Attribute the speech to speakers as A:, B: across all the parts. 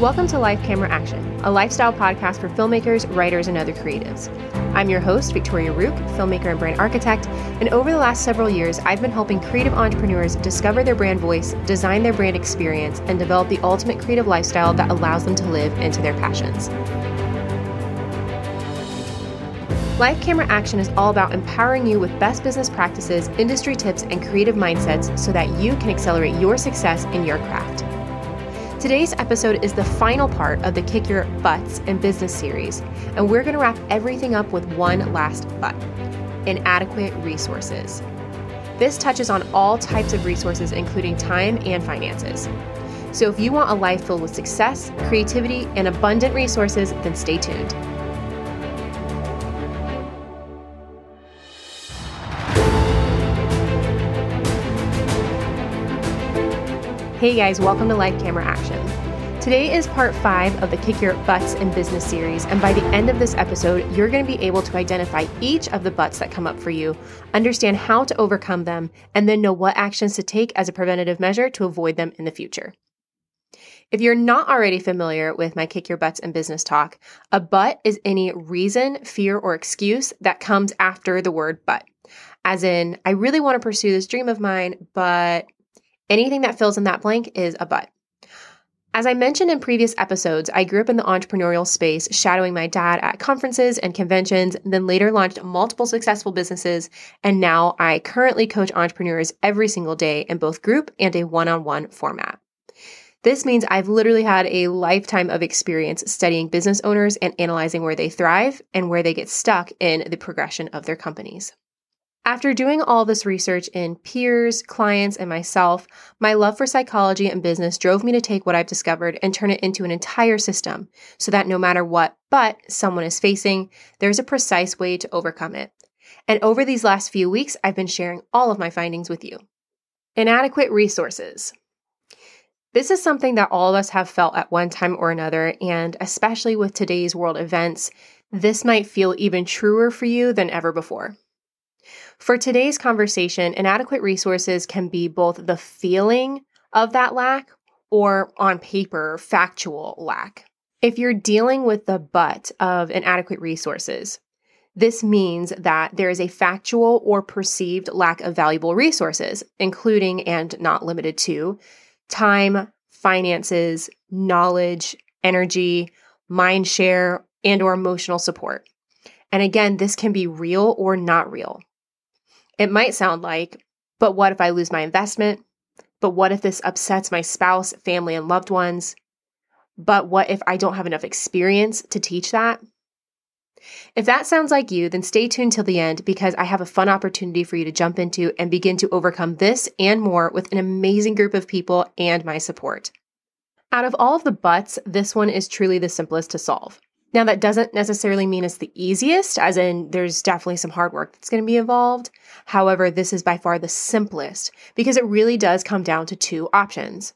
A: Welcome to Life Camera Action, a lifestyle podcast for filmmakers, writers, and other creatives. I'm your host, Victoria Roop, filmmaker and brand architect, and over the last several years, I've been helping creative entrepreneurs discover their brand voice, design their brand experience, and develop the ultimate creative lifestyle that allows them to live into their passions. Life Camera Action is all about empowering you with best business practices, industry tips, and creative mindsets so that you can accelerate your success in your craft. Today's episode is the final part of the Kick Your Butts in Business series, and we're going to wrap everything up with one last but inadequate resources. This touches on all types of resources, including time and finances. So, if you want a life filled with success, creativity, and abundant resources, then stay tuned. Hey guys, welcome to Life Camera Action. Today is part five of the Kick Your Butts in Business series, and by the end of this episode, you're going to be able to identify each of the butts that come up for you, understand how to overcome them, and then know what actions to take as a preventative measure to avoid them in the future. If you're not already familiar with my Kick Your Butts in Business talk, a but is any reason, fear, or excuse that comes after the word but. As in, I really want to pursue this dream of mine, but Anything that fills in that blank is a but. As I mentioned in previous episodes, I grew up in the entrepreneurial space, shadowing my dad at conferences and conventions, then later launched multiple successful businesses. And now I currently coach entrepreneurs every single day in both group and a one on one format. This means I've literally had a lifetime of experience studying business owners and analyzing where they thrive and where they get stuck in the progression of their companies. After doing all this research in peers, clients, and myself, my love for psychology and business drove me to take what I've discovered and turn it into an entire system so that no matter what but someone is facing, there's a precise way to overcome it. And over these last few weeks, I've been sharing all of my findings with you. Inadequate resources. This is something that all of us have felt at one time or another, and especially with today's world events, this might feel even truer for you than ever before. For today's conversation, inadequate resources can be both the feeling of that lack or on paper, factual lack. If you're dealing with the but of inadequate resources, this means that there is a factual or perceived lack of valuable resources, including and not limited to time, finances, knowledge, energy, mind share, and or emotional support. And again, this can be real or not real. It might sound like, but what if I lose my investment? But what if this upsets my spouse, family, and loved ones? But what if I don't have enough experience to teach that? If that sounds like you, then stay tuned till the end because I have a fun opportunity for you to jump into and begin to overcome this and more with an amazing group of people and my support. Out of all of the buts, this one is truly the simplest to solve. Now, that doesn't necessarily mean it's the easiest, as in there's definitely some hard work that's going to be involved. However, this is by far the simplest because it really does come down to two options.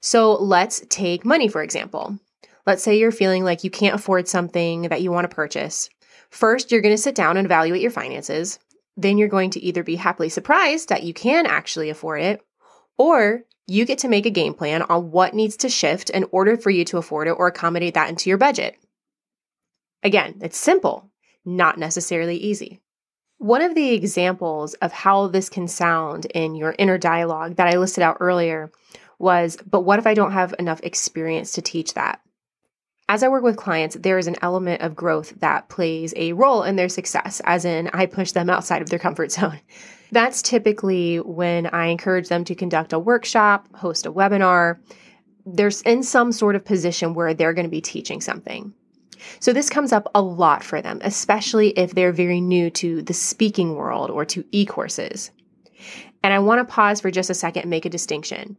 A: So let's take money, for example. Let's say you're feeling like you can't afford something that you want to purchase. First, you're going to sit down and evaluate your finances. Then you're going to either be happily surprised that you can actually afford it, or you get to make a game plan on what needs to shift in order for you to afford it or accommodate that into your budget. Again, it's simple, not necessarily easy. One of the examples of how this can sound in your inner dialogue that I listed out earlier was, but what if I don't have enough experience to teach that? As I work with clients, there is an element of growth that plays a role in their success, as in, I push them outside of their comfort zone. That's typically when I encourage them to conduct a workshop, host a webinar. There's in some sort of position where they're going to be teaching something. So this comes up a lot for them, especially if they're very new to the speaking world or to e courses. And I want to pause for just a second and make a distinction.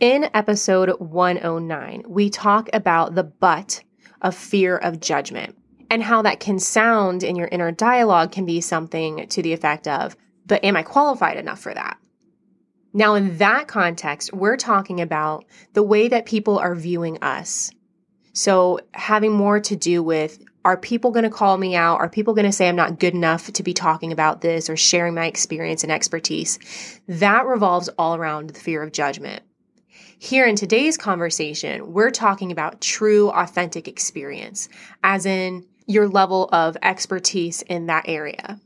A: In episode 109, we talk about the but of fear of judgment and how that can sound in your inner dialogue can be something to the effect of, but am I qualified enough for that? Now, in that context, we're talking about the way that people are viewing us so having more to do with are people going to call me out? Are people going to say I'm not good enough to be talking about this or sharing my experience and expertise? That revolves all around the fear of judgment. Here in today's conversation, we're talking about true, authentic experience, as in your level of expertise in that area.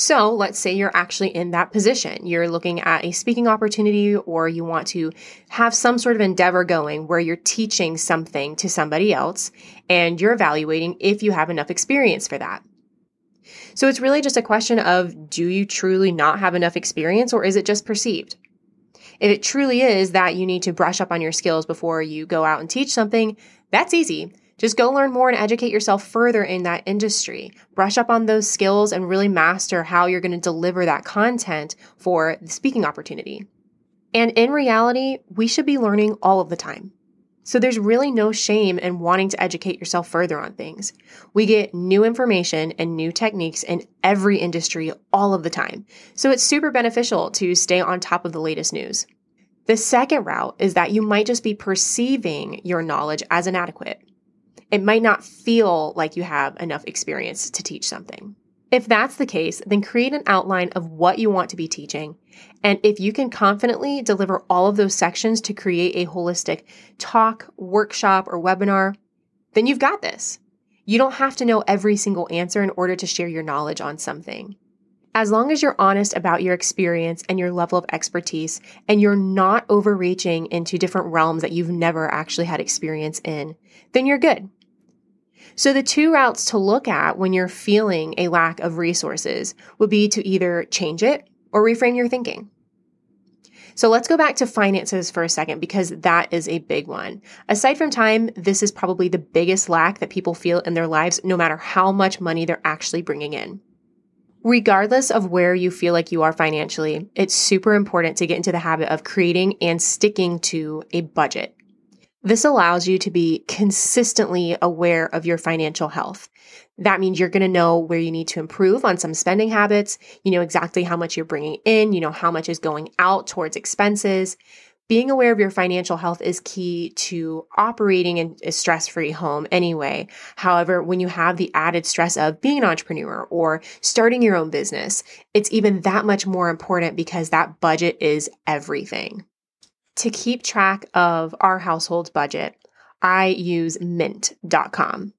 A: So let's say you're actually in that position. You're looking at a speaking opportunity or you want to have some sort of endeavor going where you're teaching something to somebody else and you're evaluating if you have enough experience for that. So it's really just a question of do you truly not have enough experience or is it just perceived? If it truly is that you need to brush up on your skills before you go out and teach something, that's easy. Just go learn more and educate yourself further in that industry. Brush up on those skills and really master how you're going to deliver that content for the speaking opportunity. And in reality, we should be learning all of the time. So there's really no shame in wanting to educate yourself further on things. We get new information and new techniques in every industry all of the time. So it's super beneficial to stay on top of the latest news. The second route is that you might just be perceiving your knowledge as inadequate it might not feel like you have enough experience to teach something. If that's the case, then create an outline of what you want to be teaching. And if you can confidently deliver all of those sections to create a holistic talk, workshop, or webinar, then you've got this. You don't have to know every single answer in order to share your knowledge on something. As long as you're honest about your experience and your level of expertise, and you're not overreaching into different realms that you've never actually had experience in, then you're good. So, the two routes to look at when you're feeling a lack of resources would be to either change it or reframe your thinking. So let's go back to finances for a second because that is a big one. Aside from time, this is probably the biggest lack that people feel in their lives, no matter how much money they're actually bringing in. Regardless of where you feel like you are financially, it's super important to get into the habit of creating and sticking to a budget. This allows you to be consistently aware of your financial health. That means you're going to know where you need to improve on some spending habits. You know exactly how much you're bringing in. You know how much is going out towards expenses. Being aware of your financial health is key to operating in a stress free home anyway. However, when you have the added stress of being an entrepreneur or starting your own business, it's even that much more important because that budget is everything. To keep track of our household budget, I use mint.com.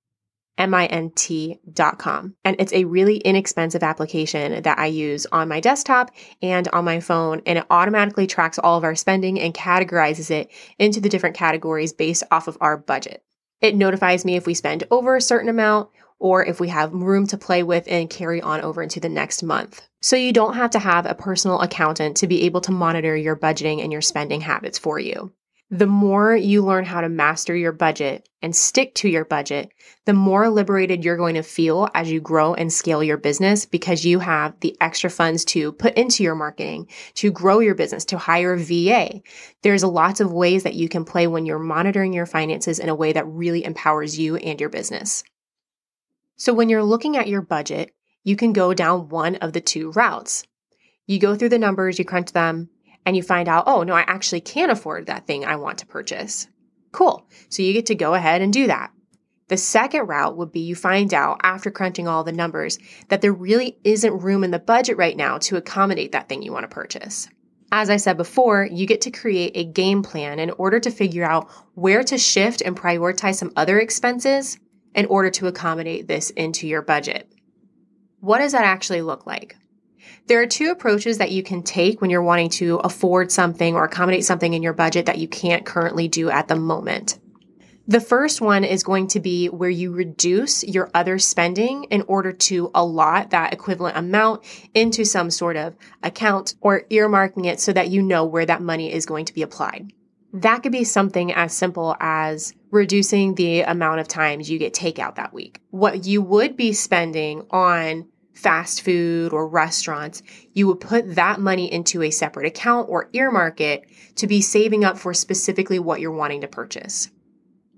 A: M-I-N-T.com. And it's a really inexpensive application that I use on my desktop and on my phone. And it automatically tracks all of our spending and categorizes it into the different categories based off of our budget. It notifies me if we spend over a certain amount or if we have room to play with and carry on over into the next month. So you don't have to have a personal accountant to be able to monitor your budgeting and your spending habits for you. The more you learn how to master your budget and stick to your budget, the more liberated you're going to feel as you grow and scale your business because you have the extra funds to put into your marketing, to grow your business, to hire a VA. There's lots of ways that you can play when you're monitoring your finances in a way that really empowers you and your business. So when you're looking at your budget, you can go down one of the two routes. You go through the numbers, you crunch them, and you find out, oh, no, I actually can afford that thing I want to purchase. Cool. So you get to go ahead and do that. The second route would be you find out after crunching all the numbers that there really isn't room in the budget right now to accommodate that thing you want to purchase. As I said before, you get to create a game plan in order to figure out where to shift and prioritize some other expenses in order to accommodate this into your budget. What does that actually look like? There are two approaches that you can take when you're wanting to afford something or accommodate something in your budget that you can't currently do at the moment. The first one is going to be where you reduce your other spending in order to allot that equivalent amount into some sort of account or earmarking it so that you know where that money is going to be applied. That could be something as simple as reducing the amount of times you get takeout that week. What you would be spending on fast food or restaurants, you would put that money into a separate account or earmark it to be saving up for specifically what you're wanting to purchase.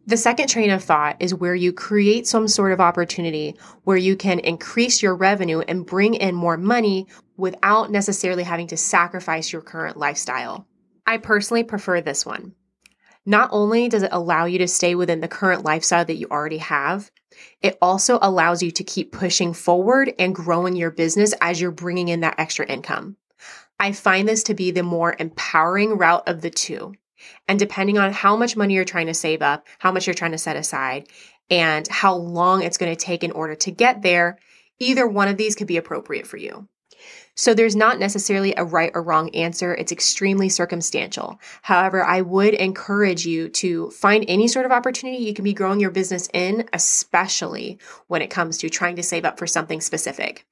A: The second train of thought is where you create some sort of opportunity where you can increase your revenue and bring in more money without necessarily having to sacrifice your current lifestyle. I personally prefer this one. Not only does it allow you to stay within the current lifestyle that you already have, it also allows you to keep pushing forward and growing your business as you're bringing in that extra income. I find this to be the more empowering route of the two. And depending on how much money you're trying to save up, how much you're trying to set aside, and how long it's going to take in order to get there, either one of these could be appropriate for you. So there's not necessarily a right or wrong answer. It's extremely circumstantial. However, I would encourage you to find any sort of opportunity you can be growing your business in, especially when it comes to trying to save up for something specific.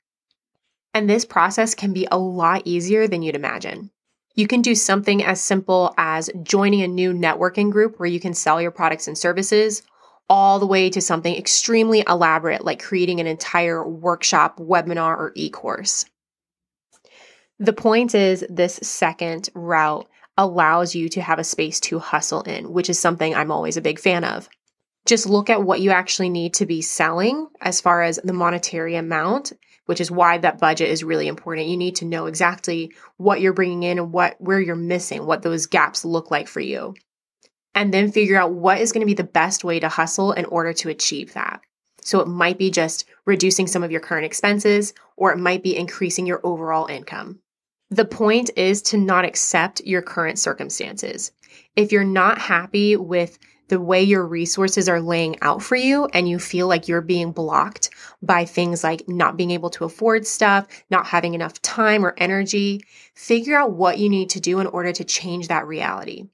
A: And this process can be a lot easier than you'd imagine. You can do something as simple as joining a new networking group where you can sell your products and services, all the way to something extremely elaborate like creating an entire workshop, webinar, or e course. The point is, this second route allows you to have a space to hustle in, which is something I'm always a big fan of. Just look at what you actually need to be selling as far as the monetary amount, which is why that budget is really important. You need to know exactly what you're bringing in and what where you're missing, what those gaps look like for you. And then figure out what is going to be the best way to hustle in order to achieve that. So it might be just reducing some of your current expenses or it might be increasing your overall income. The point is to not accept your current circumstances. If you're not happy with the way your resources are laying out for you and you feel like you're being blocked by things like not being able to afford stuff, not having enough time or energy, figure out what you need to do in order to change that reality.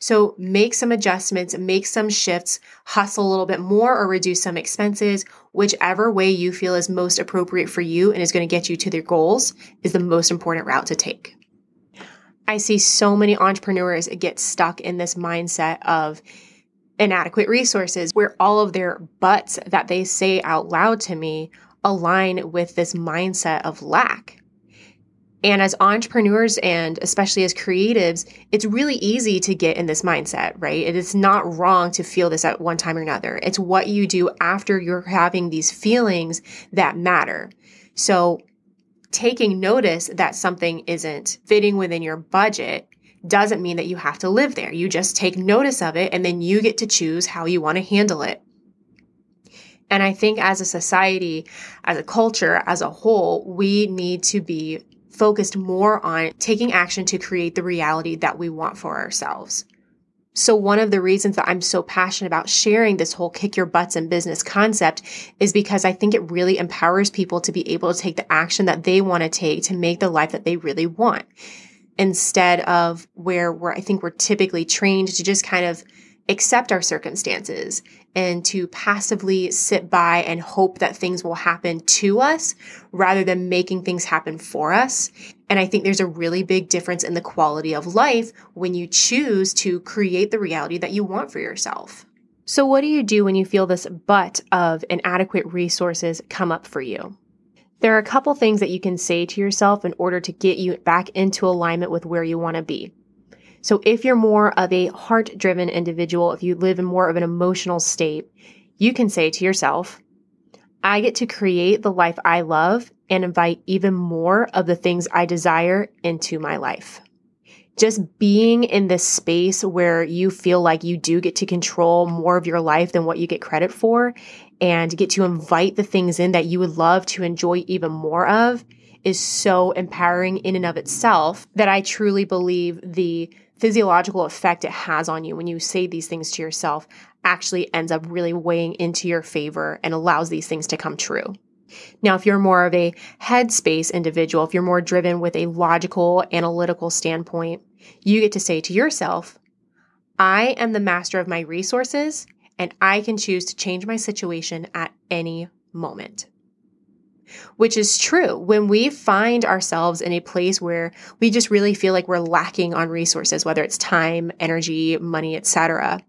A: So make some adjustments, make some shifts, hustle a little bit more or reduce some expenses, whichever way you feel is most appropriate for you and is going to get you to their goals is the most important route to take. I see so many entrepreneurs get stuck in this mindset of inadequate resources where all of their buts that they say out loud to me align with this mindset of lack. And as entrepreneurs and especially as creatives, it's really easy to get in this mindset, right? It is not wrong to feel this at one time or another. It's what you do after you're having these feelings that matter. So taking notice that something isn't fitting within your budget doesn't mean that you have to live there. You just take notice of it and then you get to choose how you want to handle it. And I think as a society, as a culture, as a whole, we need to be focused more on taking action to create the reality that we want for ourselves. So, one of the reasons that I'm so passionate about sharing this whole kick your butts in business concept is because I think it really empowers people to be able to take the action that they want to take to make the life that they really want. Instead of where we're, I think we're typically trained to just kind of accept our circumstances and to passively sit by and hope that things will happen to us rather than making things happen for us. And I think there's a really big difference in the quality of life when you choose to create the reality that you want for yourself. So, what do you do when you feel this but of inadequate resources come up for you? There are a couple things that you can say to yourself in order to get you back into alignment with where you want to be. So if you're more of a heart driven individual, if you live in more of an emotional state, you can say to yourself, I get to create the life I love and invite even more of the things I desire into my life. Just being in this space where you feel like you do get to control more of your life than what you get credit for and get to invite the things in that you would love to enjoy even more of is so empowering in and of itself that I truly believe the physiological effect it has on you when you say these things to yourself actually ends up really weighing into your favor and allows these things to come true. Now, if you're more of a headspace individual, if you're more driven with a logical, analytical standpoint, you get to say to yourself, I am the master of my resources and I can choose to change my situation at any moment which is true. When we find ourselves in a place where we just really feel like we're lacking on resources, whether it's time, energy, money, etc.,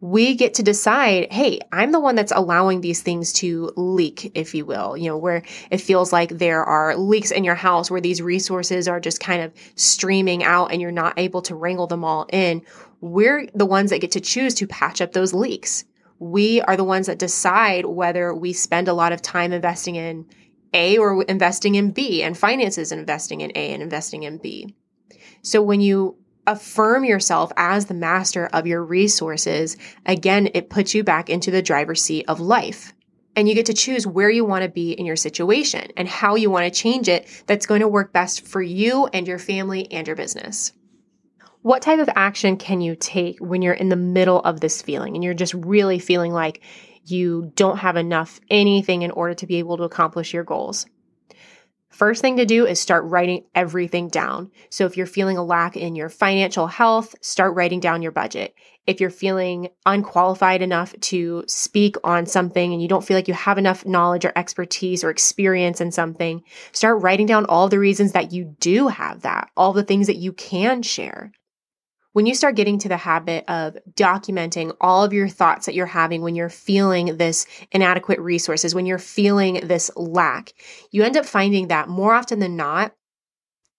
A: we get to decide, hey, I'm the one that's allowing these things to leak, if you will, you know, where it feels like there are leaks in your house where these resources are just kind of streaming out and you're not able to wrangle them all in. We're the ones that get to choose to patch up those leaks we are the ones that decide whether we spend a lot of time investing in A or investing in B, and finances investing in A and investing in B. So when you affirm yourself as the master of your resources, again, it puts you back into the driver's seat of life. And you get to choose where you want to be in your situation and how you want to change it that's going to work best for you and your family and your business. What type of action can you take when you're in the middle of this feeling and you're just really feeling like you don't have enough anything in order to be able to accomplish your goals? First thing to do is start writing everything down. So if you're feeling a lack in your financial health, start writing down your budget. If you're feeling unqualified enough to speak on something and you don't feel like you have enough knowledge or expertise or experience in something, start writing down all the reasons that you do have that, all the things that you can share when you start getting to the habit of documenting all of your thoughts that you're having when you're feeling this inadequate resources, when you're feeling this lack, you end up finding that more often than not,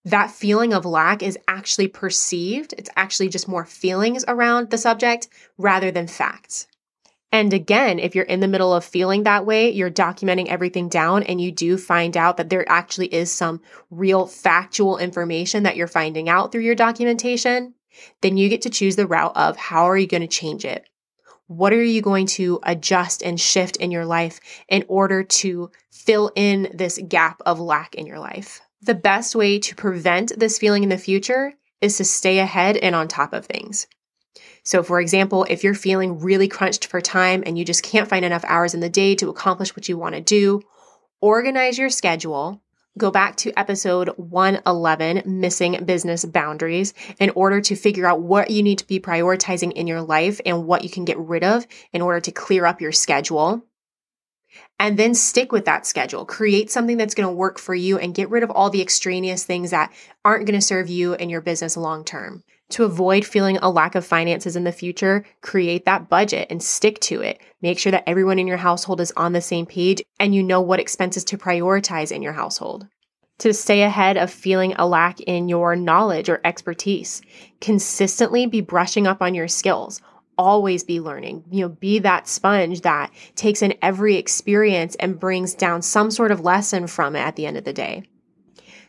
A: that feeling of lack is actually perceived. It's actually just more feelings around the subject rather than facts. And again, if you're in the middle of feeling that way, you're documenting everything down and you do find out that there actually is some real factual information that you're finding out through your documentation then you get to choose the route of how are you going to change it? What are you going to adjust and shift in your life in order to fill in this gap of lack in your life? The best way to prevent this feeling in the future is to stay ahead and on top of things. So, for example, if you're feeling really crunched for time and you just can't find enough hours in the day to accomplish what you want to do, organize your schedule go back to episode 111, Missing Business Boundaries, in order to figure out what you need to be prioritizing in your life and what you can get rid of in order to clear up your schedule. And then stick with that schedule. Create something that's going to work for you and get rid of all the extraneous things that aren't going to serve you and your business long term. To avoid feeling a lack of finances in the future, create that budget and stick to it. Make sure that everyone in your household is on the same page and you know what expenses to prioritize in your household. To stay ahead of feeling a lack in your knowledge or expertise, consistently be brushing up on your skills. Always be learning. You know, be that sponge that takes in every experience and brings down some sort of lesson from it at the end of the day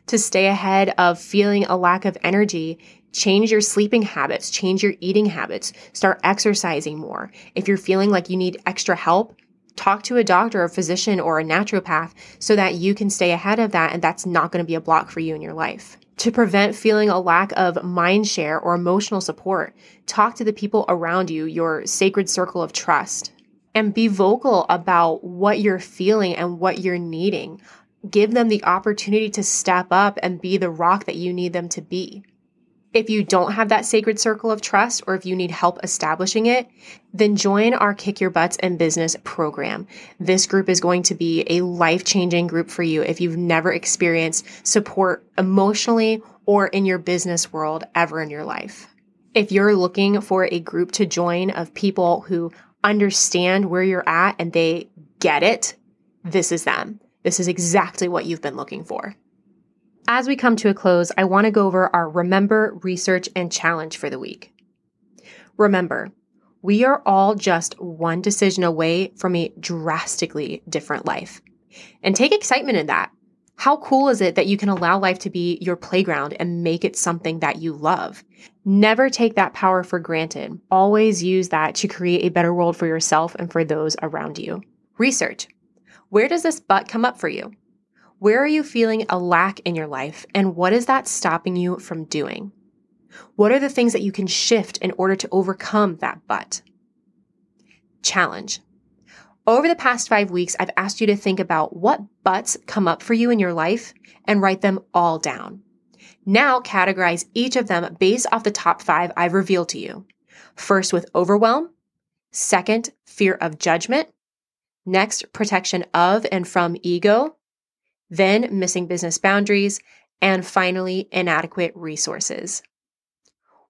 A: to stay ahead of feeling a lack of energy, change your sleeping habits, change your eating habits, start exercising more. If you're feeling like you need extra help, talk to a doctor, a physician, or a naturopath so that you can stay ahead of that and that's not going to be a block for you in your life. To prevent feeling a lack of mind share or emotional support, talk to the people around you, your sacred circle of trust, and be vocal about what you're feeling and what you're needing give them the opportunity to step up and be the rock that you need them to be. If you don't have that sacred circle of trust or if you need help establishing it, then join our Kick Your Butts and Business program. This group is going to be a life changing group for you if you've never experienced support emotionally or in your business world ever in your life. If you're looking for a group to join of people who understand where you're at and they get it, this is them. This is exactly what you've been looking for. As we come to a close, I want to go over our remember, research, and challenge for the week. Remember, we are all just one decision away from a drastically different life. And take excitement in that. How cool is it that you can allow life to be your playground and make it something that you love? Never take that power for granted. Always use that to create a better world for yourself and for those around you. Research. Where does this but come up for you? Where are you feeling a lack in your life, and what is that stopping you from doing? What are the things that you can shift in order to overcome that but? Challenge. Over the past five weeks, I've asked you to think about what buts come up for you in your life and write them all down. Now categorize each of them based off the top five I've revealed to you. First with overwhelm. Second, fear of judgment. Next, protection of and from ego. Then, missing business boundaries. And finally, inadequate resources.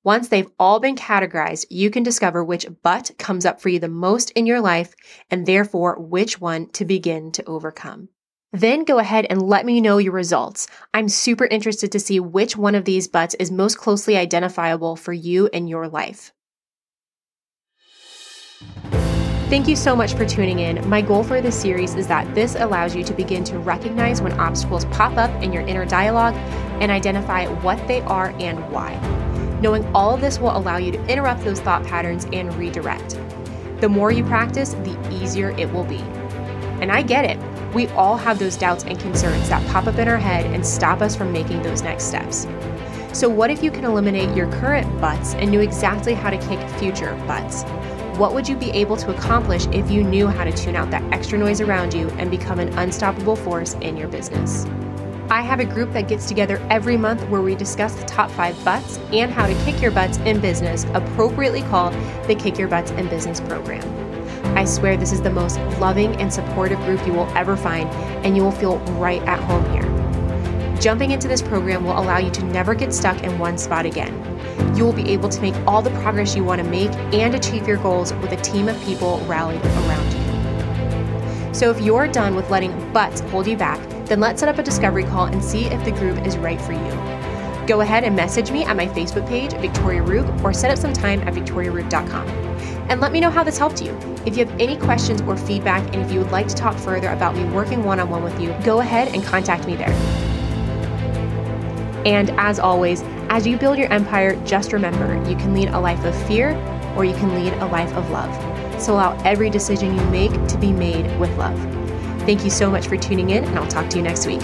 A: Once they've all been categorized, you can discover which but comes up for you the most in your life and therefore which one to begin to overcome. Then go ahead and let me know your results. I'm super interested to see which one of these buts is most closely identifiable for you in your life. Thank you so much for tuning in. My goal for this series is that this allows you to begin to recognize when obstacles pop up in your inner dialogue and identify what they are and why. Knowing all of this will allow you to interrupt those thought patterns and redirect. The more you practice, the easier it will be. And I get it. We all have those doubts and concerns that pop up in our head and stop us from making those next steps. So, what if you can eliminate your current butts and knew exactly how to kick future butts? What would you be able to accomplish if you knew how to tune out that extra noise around you and become an unstoppable force in your business? I have a group that gets together every month where we discuss the top five butts and how to kick your butts in business, appropriately called the Kick Your Butts in Business program. I swear this is the most loving and supportive group you will ever find, and you will feel right at home here. Jumping into this program will allow you to never get stuck in one spot again. You will be able to make all the progress you want to make and achieve your goals with a team of people rallied around you. So, if you're done with letting buts hold you back, then let's set up a discovery call and see if the group is right for you. Go ahead and message me at my Facebook page, Victoria Roop, or set up some time at victoriaroop.com. And let me know how this helped you. If you have any questions or feedback, and if you would like to talk further about me working one on one with you, go ahead and contact me there. And as always, as you build your empire, just remember you can lead a life of fear or you can lead a life of love. So allow every decision you make to be made with love. Thank you so much for tuning in, and I'll talk to you next week.